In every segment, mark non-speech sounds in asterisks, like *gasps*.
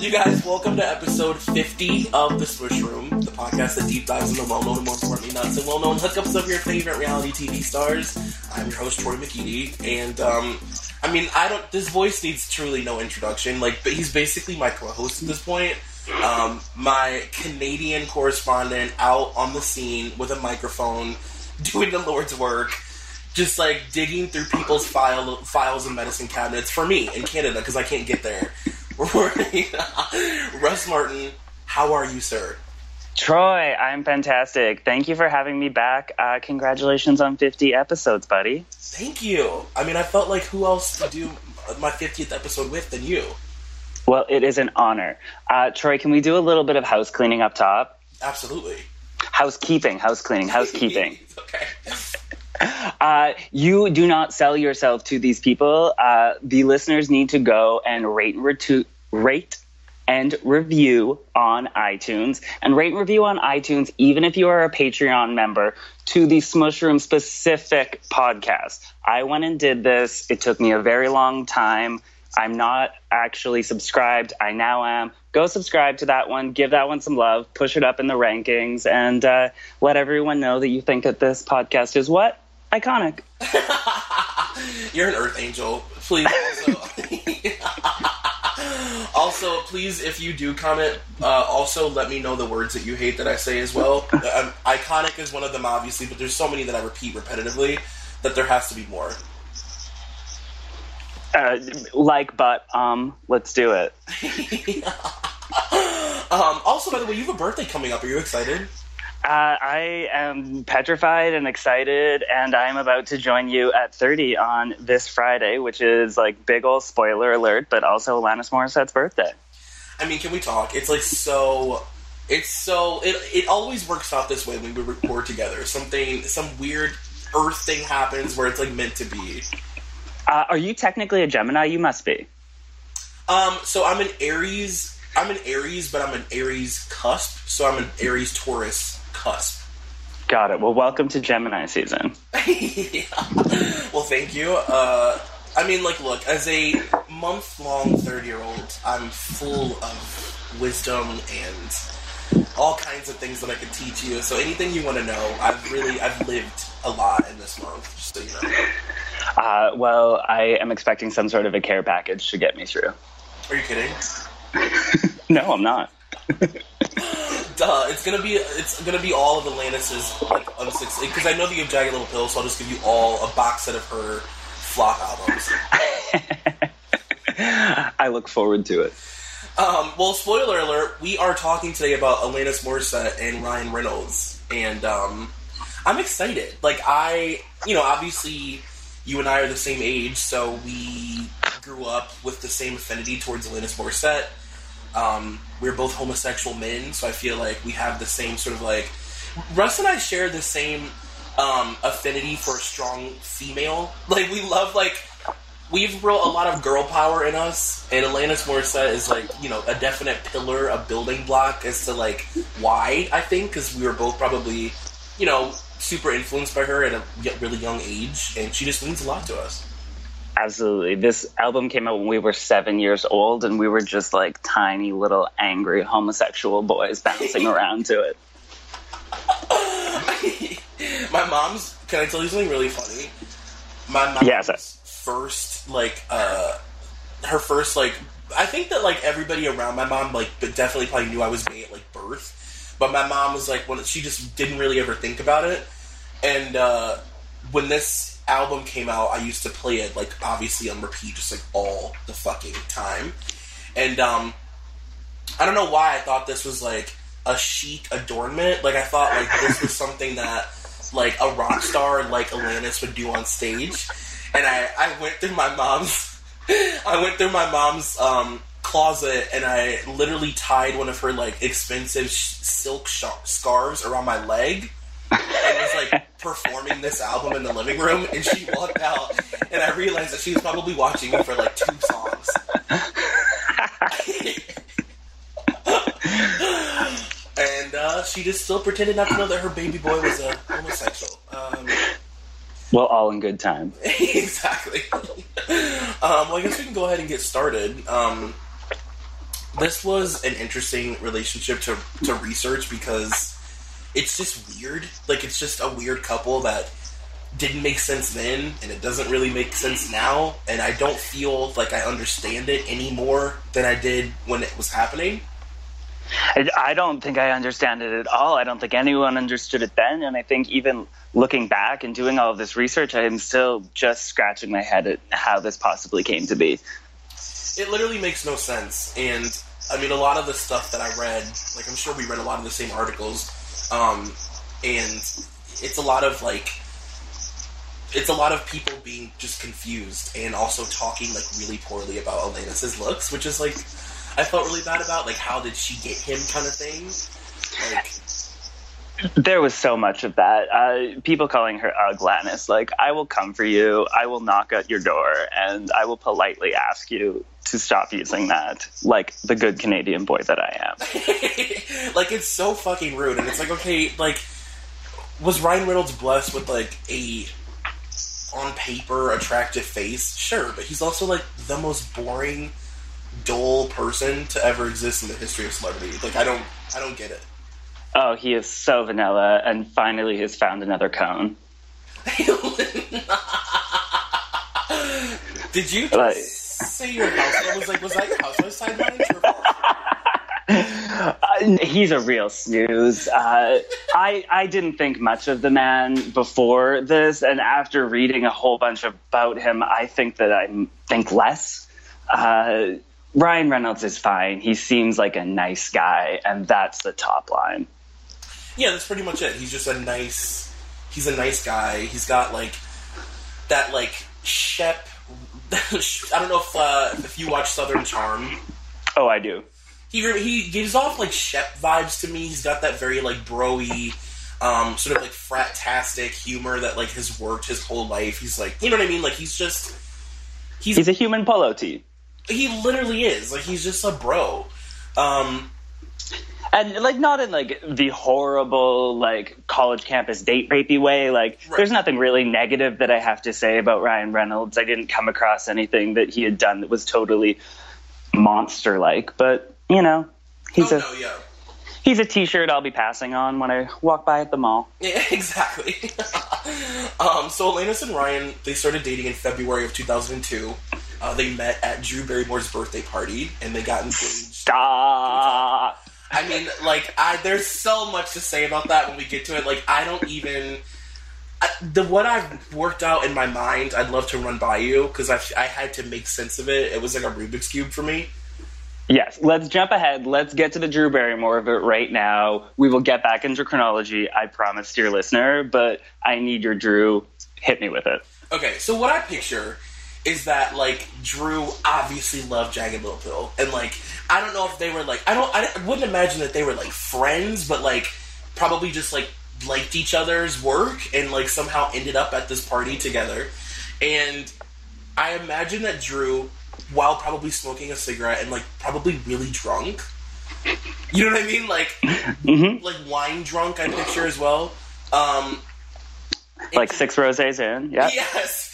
You guys, welcome to episode 50 of The Smushroom, the podcast that deep dives into well known and more importantly not so well known hookups of your favorite reality TV stars. I'm your host, Troy McKeedy, and um, I mean, I don't. This voice needs truly no introduction. Like, but he's basically my co-host at this point. Um, my Canadian correspondent out on the scene with a microphone, doing the Lord's work, just like digging through people's file files and medicine cabinets for me in Canada because I can't get there. *laughs* Russ Martin, how are you, sir? Troy, I'm fantastic. Thank you for having me back. Uh, congratulations on 50 episodes, buddy. Thank you. I mean, I felt like who else to do my 50th episode with than you? Well, it is an honor. Uh, Troy, can we do a little bit of house cleaning up top? Absolutely. Housekeeping, house cleaning, housekeeping. *laughs* Uh, you do not sell yourself to these people. Uh, the listeners need to go and rate and retu- rate and review on iTunes and rate and review on iTunes, even if you are a Patreon member, to the Smushroom specific podcast. I went and did this. It took me a very long time. I'm not actually subscribed. I now am. Go subscribe to that one. Give that one some love. Push it up in the rankings, and uh, let everyone know that you think that this podcast is what iconic. *laughs* You're an Earth Angel. Please. Also, *laughs* also, please, if you do comment, uh, also let me know the words that you hate that I say as well. Um, iconic is one of them, obviously, but there's so many that I repeat repetitively that there has to be more. Uh, like, but, um, let's do it. *laughs* um, also, by the way, you have a birthday coming up. Are you excited? Uh, I am petrified and excited, and I'm about to join you at 30 on this Friday, which is like big old spoiler alert, but also Alanis Morissette's birthday. I mean, can we talk? It's like so. It's so. It it always works out this way when we record together. Something, some weird Earth thing happens where it's like meant to be. Uh, are you technically a Gemini? You must be. Um. So I'm an Aries. I'm an Aries, but I'm an Aries cusp. So I'm an Aries Taurus cusp. Got it. Well, welcome to Gemini season. *laughs* yeah. Well, thank you. Uh, I mean, like, look, as a month long 30 year old, I'm full of wisdom and all kinds of things that I could teach you. So anything you want to know, I've really, I've lived a lot in this month, just so you know. Uh, well, I am expecting some sort of a care package to get me through. Are you kidding? *laughs* no, I'm not. *laughs* Duh, it's gonna be it's gonna be all of Alanis's like because I know that you have Jagged Little Pill, so I'll just give you all a box set of her flop albums. *laughs* I look forward to it. Um, well, spoiler alert: we are talking today about Alanis Morissette and Ryan Reynolds, and um, I'm excited. Like I, you know, obviously you and I are the same age, so we grew up with the same affinity towards Alanis Morissette. Um, we're both homosexual men, so I feel like we have the same sort of like. Russ and I share the same um, affinity for a strong female. Like we love like we've built a lot of girl power in us, and Alanis Morissette is like you know a definite pillar, a building block as to like why I think because we were both probably you know super influenced by her at a really young age, and she just means a lot to us. Absolutely. This album came out when we were seven years old, and we were just like tiny little angry homosexual boys bouncing *laughs* around to it. *laughs* My mom's. Can I tell you something really funny? My mom's yes. first, like, uh, her first, like, I think that like everybody around my mom, like, but definitely probably knew I was gay at like birth. But my mom was like, when she just didn't really ever think about it, and uh, when this album came out, I used to play it like obviously on repeat, just like all the fucking time. And um, I don't know why I thought this was like a chic adornment. Like I thought like this was something that like a rock star like Alanis would do on stage. And I I went through my mom's *laughs* I went through my mom's um, closet and I literally tied one of her like expensive sh- silk sh- scarves around my leg and it was like performing this album in the living room, and she walked out, and I realized that she was probably watching me for like two songs. and uh, she just still pretended not to know that her baby boy was a homosexual. Um, well, all in good time. *laughs* exactly. Um, well, I guess we can go ahead and get started. Um, this was an interesting relationship to to research because it's just weird. Like it's just a weird couple that didn't make sense then, and it doesn't really make sense now. And I don't feel like I understand it any more than I did when it was happening. I, I don't think I understand it at all. I don't think anyone understood it then, and I think even looking back and doing all of this research, I am still just scratching my head at how this possibly came to be. It literally makes no sense, and I mean, a lot of the stuff that I read, like I'm sure we read a lot of the same articles, um, and it's a lot of like, it's a lot of people being just confused and also talking like really poorly about Alanis's looks, which is like, I felt really bad about. Like, how did she get him, kind of thing. Like, There was so much of that. Uh, people calling her Uglanis. Like, I will come for you. I will knock at your door, and I will politely ask you to stop using that, like the good Canadian boy that I am. *laughs* like it's so fucking rude, and it's like, okay, like, was Ryan Reynolds blessed with like a on paper attractive face? Sure, but he's also like the most boring, dull person to ever exist in the history of celebrity. Like, I don't, I don't get it. Oh, he is so vanilla, and finally has found another cone. *laughs* Did you Like- say your house? It was like, was that your housewife sideline? *laughs* Uh, he's a real snooze. Uh, I I didn't think much of the man before this, and after reading a whole bunch about him, I think that I think less. Uh, Ryan Reynolds is fine. He seems like a nice guy, and that's the top line. Yeah, that's pretty much it. He's just a nice. He's a nice guy. He's got like that like Shep. *laughs* I don't know if uh, if you watch Southern Charm. Oh, I do. He he gives off like Shep vibes to me. He's got that very like broy, um, sort of like frat-tastic humor that like has worked his whole life. He's like, you know what I mean? Like he's just he's, He's a human polo tee. he literally is like he's just a bro. Um, and like not in like the horrible like college campus date rapey way like Right. there's nothing really negative that i have to say about ryan reynolds i didn't come across anything that he had done that was totally monster like but you know he's oh a no, yeah. he's a t-shirt i'll be passing on when i walk by at the mall Yeah, *laughs* exactly. *laughs* um, so Alanis and Ryan, they started dating in February of 2002. Uh, they met at Drew Barrymore's birthday party, and they got engaged. stop I mean, like, I there's so much to say about that when we get to it. Like, I don't even I, the what I've worked out in my mind. I'd love to run by you because I I had to make sense of it. It was like a Rubik's cube for me. yes let's jump ahead let's get to the drew barrymore of it right now we will get back into chronology i promise dear listener but i need your drew hit me with it Okay, so what I picture is that like Drew obviously loved Jagged Little Pill, and like I don't know if they were like I don't I wouldn't imagine that they were like friends, but like probably just like liked each other's work and like somehow ended up at this party together. And I imagine that Drew, while probably smoking a cigarette and like probably really drunk, you know what I mean, like hmm like wine drunk, I picture as well. Um, like six roses in yeah Yes.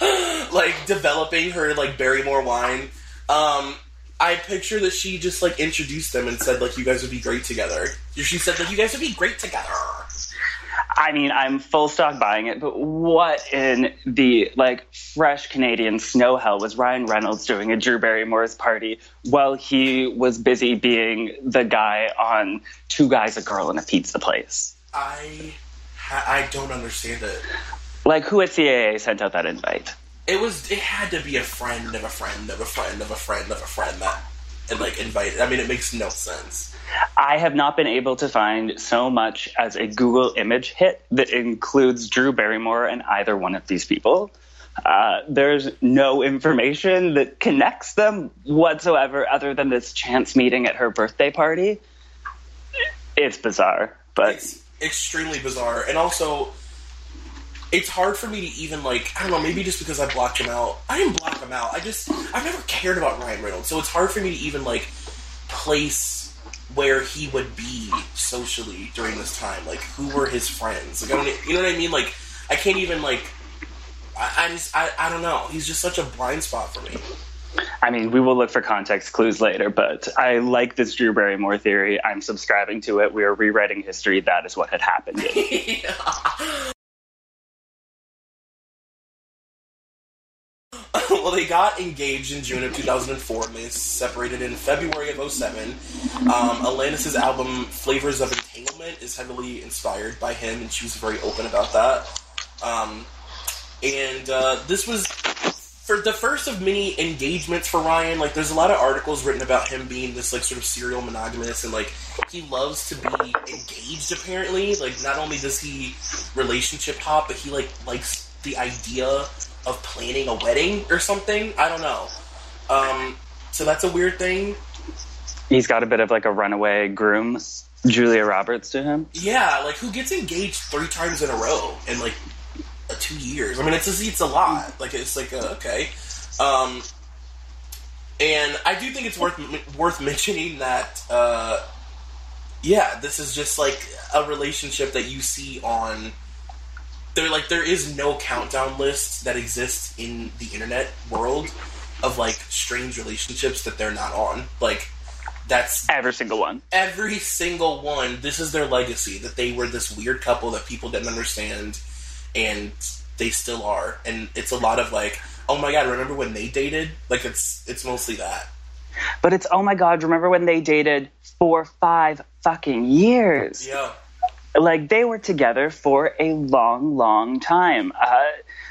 *gasps* like developing her like Barrymore wine. Um I picture that she just like introduced them and said like you guys would be great together. She said like you guys would be great together. I mean, I'm full stock buying it, but what in the like fresh Canadian snow hell was Ryan Reynolds doing at Drew Barrymore's party while he was busy being the guy on Two Guys, a Girl, and a Pizza Place? I I don't understand it. Like, who at CAA sent out that invite? It was it had to be a friend of a friend of a friend of a friend of a friend that and like invited. I mean it makes no sense. I have not been able to find so much as a Google image hit that includes Drew Barrymore and either one of these people. Uh, there's no information that connects them whatsoever other than this chance meeting at her birthday party. It's bizarre, but It's extremely bizarre, and also, it's hard for me to even like. I don't know. Maybe just because I blocked him out. I didn't block him out. I just I've never cared about Ryan Reynolds, so it's hard for me to even like place where he would be socially during this time. Like, who were his friends? Like, I don't. You know what I mean? Like, I can't even like. I, I just I, I don't know. He's just such a blind spot for me. I mean, we will look for context clues later, but I like this Drew Barrymore theory. I'm subscribing to it. We are rewriting history. That is what had happened. *laughs* *laughs* *laughs* well, they got engaged in June of 2004 and they separated in February of 07. Um, Alanis' album Flavors of Entanglement is heavily inspired by him, and she was very open about that. Um, and uh, this was for the first of many engagements for Ryan. Like, there's a lot of articles written about him being this like sort of serial monogamous, and like he loves to be engaged. Apparently, like not only does he relationship hop, but he like likes the idea of planning a wedding or something. I don't know. Um, so that's a weird thing. He's got a bit of like a runaway groom, Julia Roberts, to him. Yeah, like who gets engaged three times in a row in like two years? I mean, it's a, it's a lot. Like it's like uh, okay. Um, and I do think it's worth worth *laughs* mentioning that. Uh, yeah, this is just like a relationship that you see on there like there is no countdown list that exists in the internet world of like strange relationships that they're not on. Like that's every single one. Every single one. This is their legacy that they were this weird couple that people didn't understand, and they still are. And it's a lot of like, oh my god, remember when they dated? Like it's it's mostly that. But it's oh my god, remember when they dated for five fucking years? Yeah like they were together for a long, long time. Uh,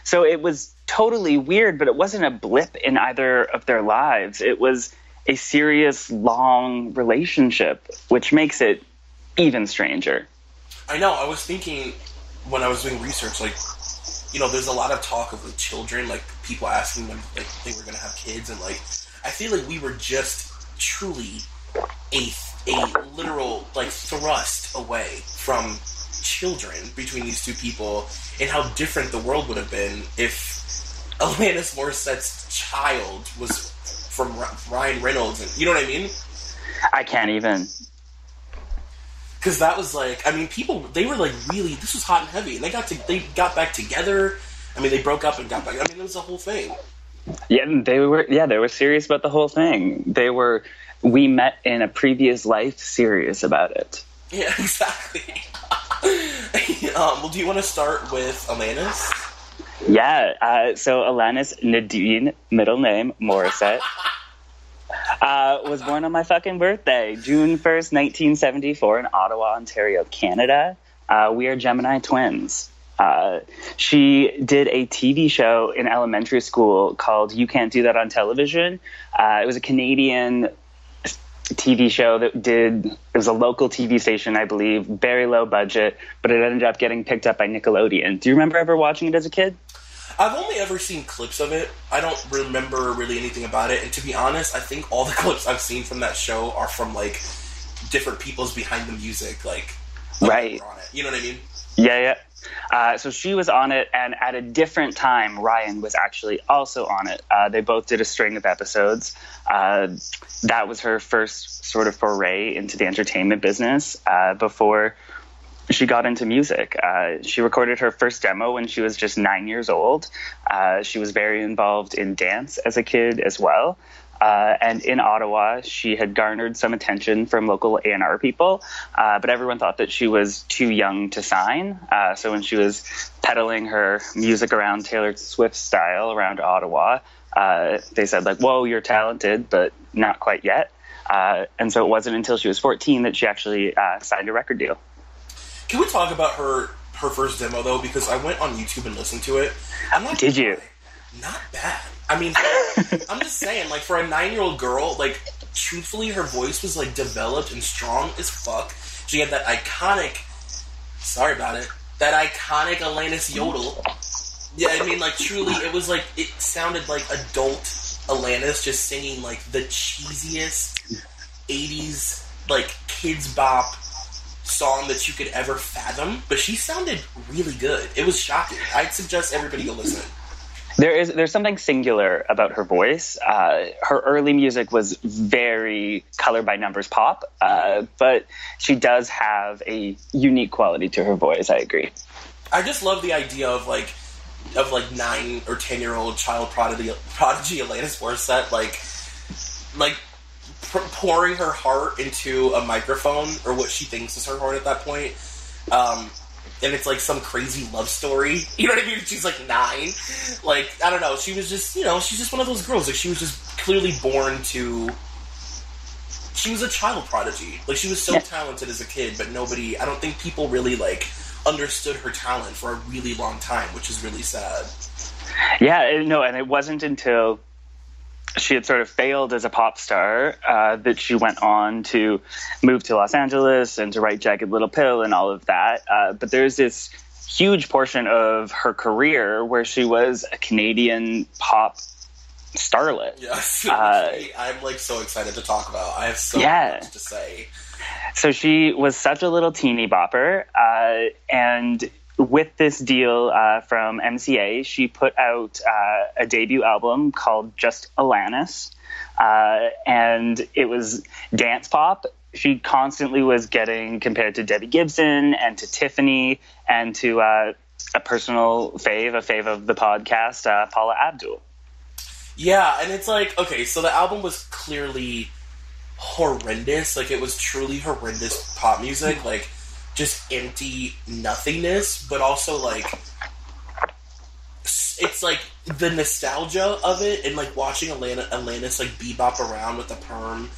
so it was totally weird, but it wasn't a blip in either of their lives. It was a serious, long relationship, which makes it even stranger. I know. I was thinking when I was doing research, like, you know, there's a lot of talk of like children, like people asking them like they were gonna have kids, and like I feel like we were just truly a a literal like thrust away from children between these two people and how different the world would have been if Alanis Morissette's child was from Ryan Reynolds and you know what I mean? I can't even. Because that was like, I mean, people they were like really this was hot and heavy, and they got to they got back together. I mean, they broke up and got back. I mean, it was a whole thing. Yeah, they were. Yeah, they were serious about the whole thing. They were we met in a previous life serious about it. Yeah, *laughs* exactly. *laughs* um, well, do you want to start with Alanis? Yeah, uh, so Alanis Nadine, middle name Morissette, *laughs* uh, was born on my fucking birthday, June 1st, 1974, in Ottawa, Ontario, Canada. Uh, we are Gemini twins. Uh, she did a TV show in elementary school called You Can't Do That on Television. Uh, it was a Canadian TV show that did it was a local TV station, I believe, very low budget, but it ended up getting picked up by Nickelodeon. Do you remember ever watching it as a kid? I've only ever seen clips of it. I don't remember really anything about it, and to be honest, I think all the *laughs* clips I've seen from that show are from like different people's behind the music, like right. You know what I mean? Yeah, yeah. Uh, so she was on it, and at a different time, Ryan was actually also on it. Uh, they both did a string of episodes. Uh, that was her first sort of foray into the entertainment business uh, before she got into music. Uh, she recorded her first demo when she was just nine years old. She was very involved in dance as a kid as well. Uh, and in Ottawa, she had garnered some attention from local A&R people, uh, but everyone thought that she was too young to sign. Uh, so when she was peddling her music around Taylor Swift style around Ottawa, uh, they said like, "Whoa, you're talented, but not quite yet." Uh, and so it wasn't until she was 14 that she actually uh, signed a record deal. Can we talk about her her first demo though? Because I went on YouTube and listened to it. I'm not Did you? Not bad. I mean, I'm just saying, like for a nine year old girl, like truthfully, her voice was like developed and strong as fuck. She had that iconic. Sorry about it. That iconic Alanis yodel. Yeah, I mean, like truly, it was like it sounded like adult Alanis just singing like the cheesiest '80s like kids bop song that you could ever fathom. But she sounded really good. It was shocking. I'd suggest everybody go listen. There is there's something singular about her voice. Uh, her early music was very color by numbers pop, uh, but she does have a unique quality to her voice. I agree. I just love the idea of like of like nine or ten year old child prodigy prodigy Alanis Morissette like like p- pouring her heart into a microphone or what she thinks is her heart at that point. Um, and it's like some crazy love story. *laughs* You know what I mean? She's like nine. Like I don't know. She was just you know she's just one of those girls. Like she was just clearly born to. She was a child prodigy. Like she was so Yeah. talented as a kid, but nobody. I don't think people really like understood her talent for a really long time, which is really sad. Yeah, no, and it wasn't until she had sort of failed as a pop star uh, that she went on to move to Los Angeles and to write Jagged Little Pill and all of that. Uh, but there's this huge portion of her career where she was a Canadian pop starlet. Yes, *laughs* Uh, I'm like so excited to talk about. I have so Yeah. much to say. So she was such a little teeny bopper, uh, and with this deal uh, from MCA, she put out uh, a debut album called Just Alanis, uh, and it was dance pop. She constantly was getting compared to Debbie Gibson and to Tiffany and to uh, a personal fave, a fave of the podcast, uh, Paula Abdul. Yeah, and it's like okay, so the album was clearly horrendous. Like it was truly horrendous pop music, like just empty nothingness, but also like it's like the nostalgia of it and like watching Alana Alanis like bebop around with a perm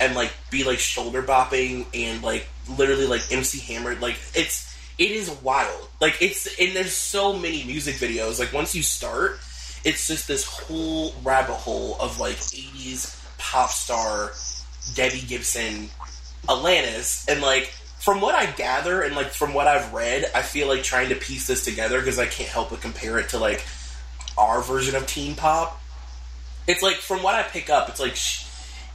and like be like shoulder bopping and like literally like MC Hammer like it's it is wild. Like it's and there's so many music videos. Like once you start, it's just this whole rabbit hole of like 80s pop star Debbie Gibson Alanis and like from what I gather and like from what I've read, I feel like trying to piece this together because I can't help but compare it to like our version of teen pop. It's like from what I pick up, it's like sh-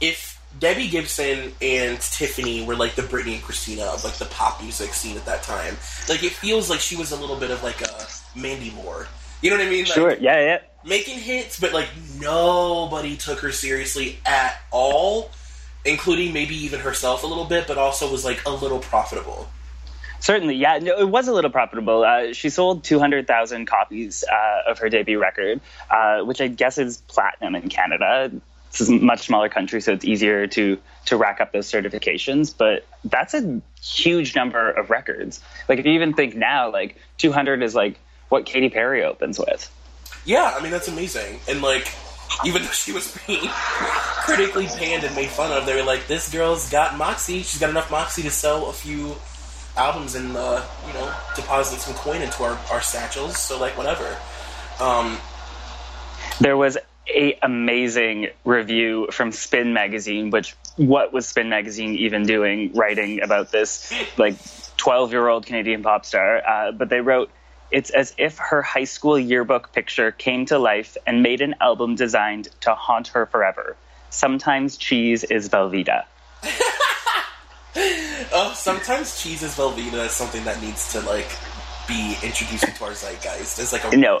if Debbie Gibson and Tiffany were like the Britney and Christina of like the pop music scene at that time. Like it feels like she was a little bit of like a Mandy Moore. You know what I mean? Like, Sure, yeah, yeah. making hits, but like nobody took her seriously at all, including maybe even herself a little bit, but also was like a little profitable. Certainly, yeah. No, it was a little profitable. Uh, she sold 200,000 copies uh, of her debut record, uh, which I guess is platinum in Canada. This is a much smaller country, so it's easier to to rack up those certifications. But that's a huge number of records. Like if you even think now, like 200 is like what Katy Perry opens with. Yeah, I mean that's amazing. And like, even though she was being *laughs* critically panned and made fun of, they were like, "This girl's got moxie. She's got enough moxie to sell a few albums and uh, you know deposit some coin into our, our satchels." So like, whatever. Um, There was a amazing review from Spin Magazine, which what was Spin Magazine even doing writing about this *laughs* like 12 year old Canadian pop star? Uh, but they wrote, it's as if her high school yearbook picture came to life and made an album designed to haunt her forever. Sometimes cheese is Velveeta. *laughs* oh, sometimes cheese is Velveeta is something that needs to like be introduced into our zeitgeist. It's like a No.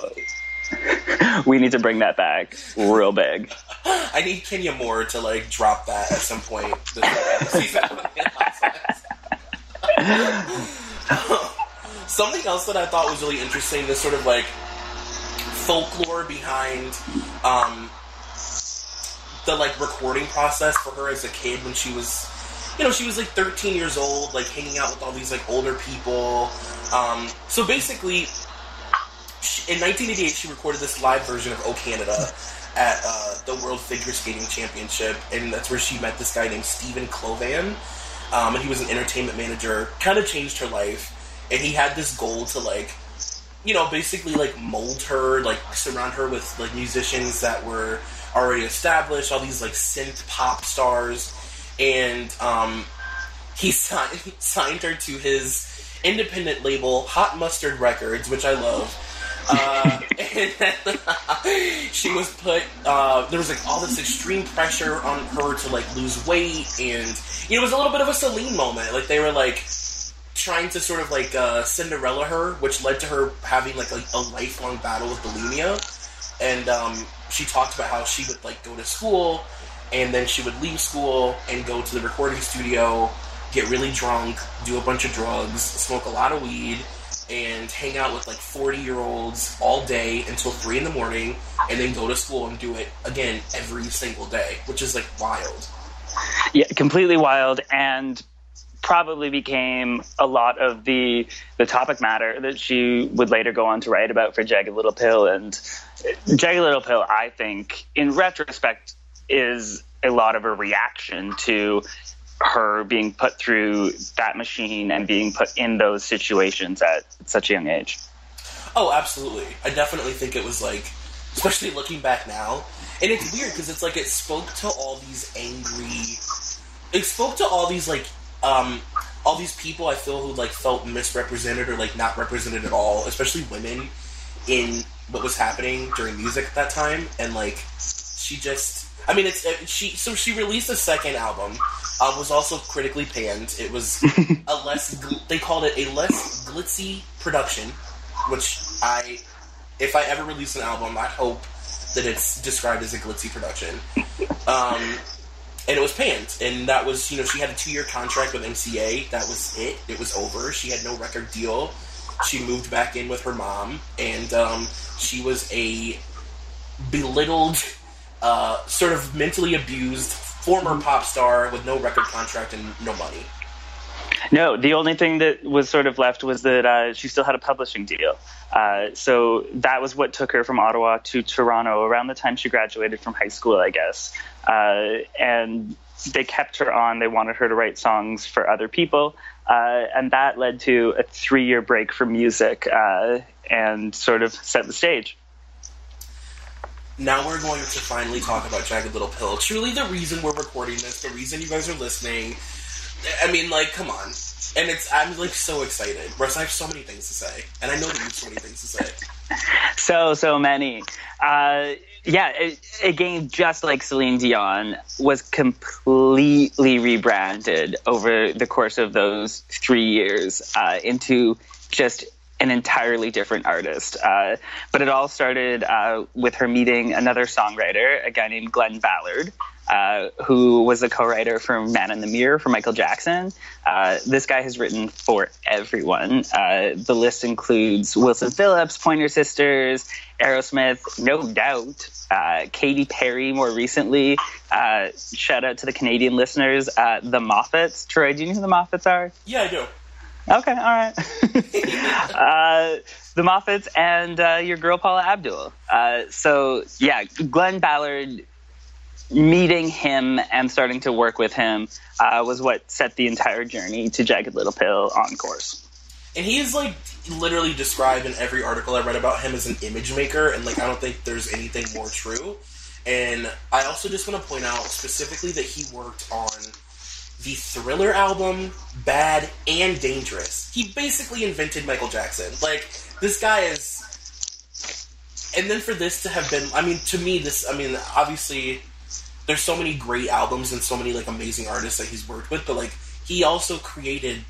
*laughs* we need to bring that back real big. *laughs* I need Kenya Moore to like drop that at some point this season. Something else that I thought was really interesting, this sort of like folklore behind um, the like recording process for her as a kid when she was, you know, she was like 13 years old, like hanging out with all these like older people. Um, so basically, she, in 1988, she recorded this live version of "Oh Canada" at uh, the World Figure Skating Championship, and that's where she met this guy named Stephan Klovan, um, and he was an entertainment manager. Kind of changed her life, and he had this goal to like, you know, basically like mold her, like surround her with like musicians that were already established, all these like synth pop stars, and um, he *laughs* signed, signed her to his independent label, Hot Mustard Records, which I love. Uh, *laughs* and then, *laughs* she was put. Uh, there was like all this extreme pressure on her to like lose weight, and you know, it was a little bit of a Celine moment. Like they were like trying to sort of like uh, Cinderella her, which led to her having like a, a lifelong battle with bulimia. And um, she talked about how she would like go to school, and then she would leave school and go to the recording studio, get really drunk, do a bunch of drugs, smoke a lot of weed, and hang out with like 40 year olds all day until 3 in the morning and then go to school and do it again every single day, which is like wild. Yeah, completely wild and probably became a lot of the the topic matter that she would later go on to write about for Jagged Little Pill and Jagged Little Pill I think in retrospect is a lot of a reaction to her being put through that machine and being put in those situations at such a young age. Oh, absolutely. I definitely think it was like, especially looking back now, and it's weird because it's like it spoke to all these angry. It spoke to all these like, um, all these people I feel who like felt misrepresented or like not represented at all, especially women, in what was happening during music at that time, and like, she just. I mean, it's it, she. So she released a second album uh, was also critically panned. It was a *laughs* less gl- they called it a less glitzy production, which I, if I ever release an album, I hope that it's described as a glitzy production. Um, and it was panned, and that was you know she had a two year contract with MCA. That was it. It was over. She had no record deal. She moved back in with her mom, and um, she was a belittled, uh, sort of mentally abused former pop star with no record contract and no money. No, the only thing that was sort of left was that uh, she still had a publishing deal. Uh, so that was what took her from Ottawa to Toronto around the time she graduated from high school, I guess. Uh, and they kept her on. They wanted her to write songs for other people. Uh, and that led to a three year break from music uh, and sort of set the stage now we're going to finally talk about Jagged Little Pill. Truly, the reason we're recording this, the reason you guys are listening. I mean, like, come on. And it's I'm like so excited. Russ, I have so many things to say, and I know that you have so many things to say. *laughs* So so many. Uh, yeah, it, again, just like Celine Dion, was completely rebranded over the course of those three years uh, into just an entirely different artist. Uh, but it all started uh, with her meeting another songwriter, a guy named Glen Ballard. Uh, who was a co-writer for Man in the Mirror for Michael Jackson. Uh, this guy has written for everyone. Uh, the list includes Wilson Phillips, Pointer Sisters, Aerosmith, no doubt, uh, Katy Perry more recently. shout out to the Canadian listeners, the Moffats. Troy, do you know who the Moffats are? Yeah, I do. Okay, all right. *laughs* uh, the Moffats and uh, your girl Paula Abdul. Uh, so yeah, Glen Ballard meeting him and starting to work with him uh, was what set the entire journey to Jagged Little Pill on course. And he is like literally described in every article I read about him as an image maker, and like I don't think there's anything more true. And I also just want to point out specifically that he worked on the Thriller album, Bad and Dangerous. He basically invented Michael Jackson. Like, this guy is. And then for this to have been. I mean, to me, this. I mean, obviously, there's so many great albums and so many, like, amazing artists that he's worked with, but, like, he also created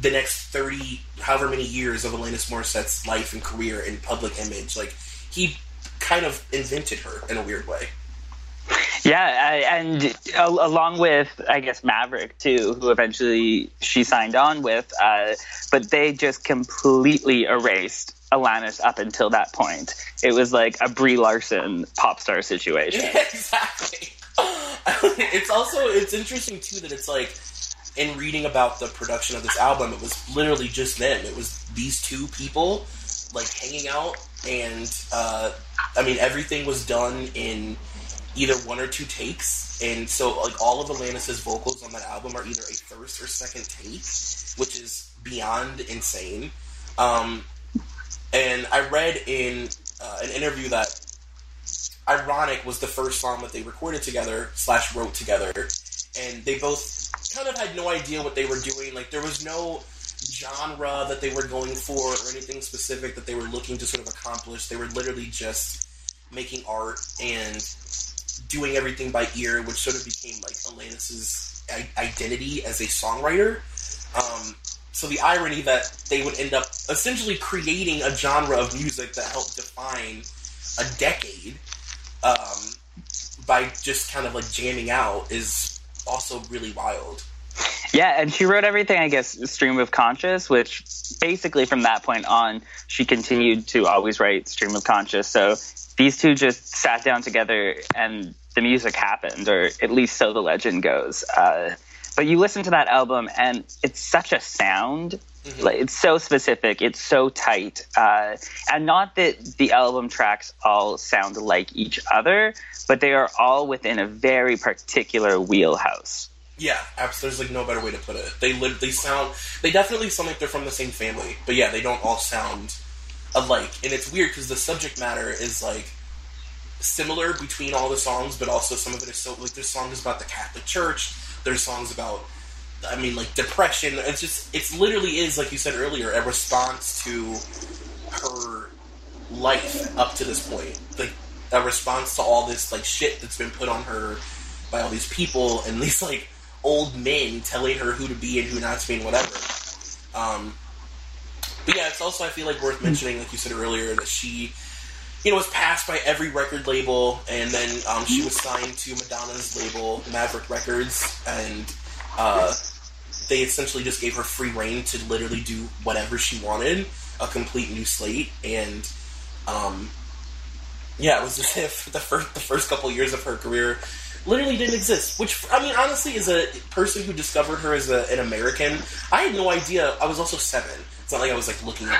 the next 30, however many years of Alanis Morissette's life and career and public image. Like, he kind of invented her in a weird way. Yeah, and along with I guess Maverick too, who eventually she signed on with, uh, but they just completely erased Alanis up until that point. It was like a Brie Larson pop star situation. *laughs* Exactly. *laughs* it's also it's interesting too that it's like in reading about the production of this album, it was literally just them. It was these two people like hanging out, and uh, I mean everything was done in either one or two takes, and so like all of Alanis's vocals on that album are either a first or second take, which is beyond insane. Um, and I read in uh, an interview that "Ironic" was the first song that they recorded together slash wrote together, and they both kind of had no idea what they were doing. Like there was no genre that they were going for or anything specific that they were looking to sort of accomplish. They were literally just making art and doing everything by ear, which sort of became like Alanis's identity as a songwriter. Um, so the irony that they would end up essentially creating a genre of music that helped define a decade um, by just kind of like jamming out is also really wild. Yeah, and she wrote everything, I guess, stream of conscious, which basically from that point on, she continued to always write Stream of Conscious. So these two just sat down together and the music happened, or at least so the legend goes. Uh, but you listen to that album and it's such a sound. Mm-hmm. Like, it's so specific. It's so tight. Uh, and not that the album tracks all sound like each other, but they are all within a very particular wheelhouse. Yeah, there's like no better way to put it. They live, they sound, they definitely sound like they're from the same family, but yeah, they don't all sound alike. And it's weird because the subject matter is like similar between all the songs, but also some of it is so like there's songs about the Catholic Church, there's songs about, I mean, like depression. It's just, it's literally is like you said earlier, a response to her life up to this point, like a response to all this like shit that's been put on her by all these people and these *laughs* like old men telling her who to be and who not to be and whatever. Um, but yeah, it's also I feel like worth mentioning, like you said earlier, that she, you know, was passed by every record label, and then um, she was signed to Madonna's label, Maverick Records, and uh, they essentially just gave her free reign to literally do whatever she wanted, a complete new slate, and um, yeah, it was as *laughs* if the first the first couple years of her career literally didn't exist. Which I mean, honestly, as a person who discovered her as a, an American, I had no idea. I was also seven. It's not like I was like looking at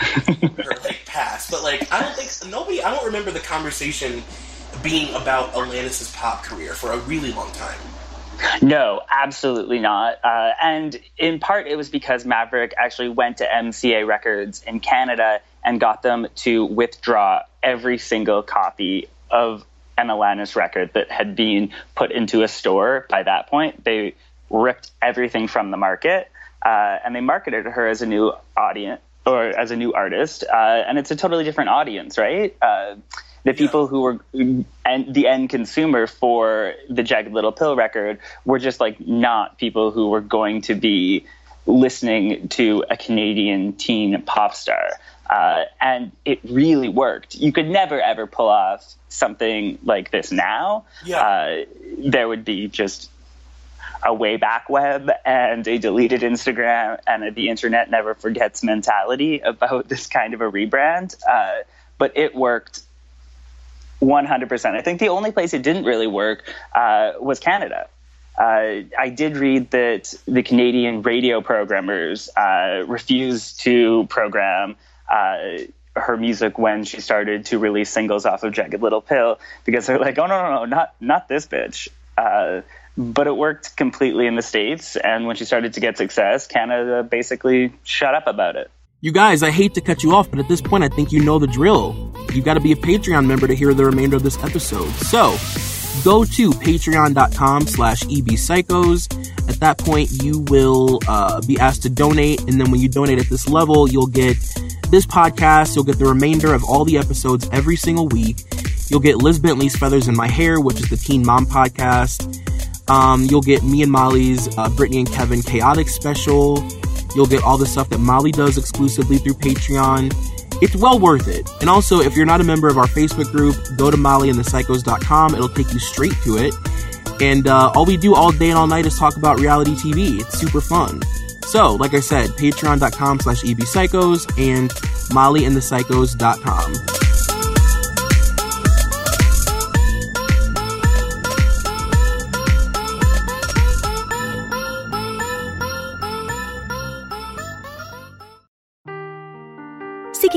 her like *laughs* past, but like I don't think nobody. I don't remember the conversation being about Alanis's pop career for a really long time. No, absolutely not. Uh, and in part, it was because Maverick actually went to MCA Records in Canada and got them to withdraw every single copy of an Alanis record that had been put into a store by that point. They ripped everything from the market uh, and they marketed her as a new audience or as a new artist. Uh, and it's a totally different audience, right? Uh, the people yeah. who were and the end consumer for the Jagged Little Pill record were just like not people who were going to be listening to a Canadian teen pop star. Uh, and it really worked. You could never ever pull off something like this now. Yeah. Uh, there would be just a way back web and a deleted Instagram and the internet never forgets mentality about this kind of a rebrand. Uh, but it worked 100%. I think the only place it didn't really work uh, was Canada. Uh, I did read that the Canadian radio programmers uh, refused to program uh, her music when she started to release singles off of Jagged Little Pill because they're like, oh no no no not not this bitch. Uh, but it worked completely in the states, and when she started to get success, Canada basically shut up about it. You guys, I hate to cut you off, but at this point, I think you know the drill. You've got to be a Patreon member to hear the remainder of this episode. So go to patreon.com slash ebpsychos. At that point, you will uh, be asked to donate, and then when you donate at this level, you'll get this podcast, you'll get the remainder of all the episodes every single week. You'll get Liz Bentley's Feathers in My Hair, which is the Teen Mom podcast. Um, you'll get me and Molly's uh, Britney and Kevin Chaotic special. You'll get all the stuff that Molly does exclusively through Patreon it's well worth it. And also, if you're not a member of our Facebook group, go to mollyandthepsychos.com. It'll take you straight to it. And uh, all we do all day and all night is talk about reality TV. It's super fun. So, like I said, patreon.com slash ebpsychos and mollyandthepsychos.com.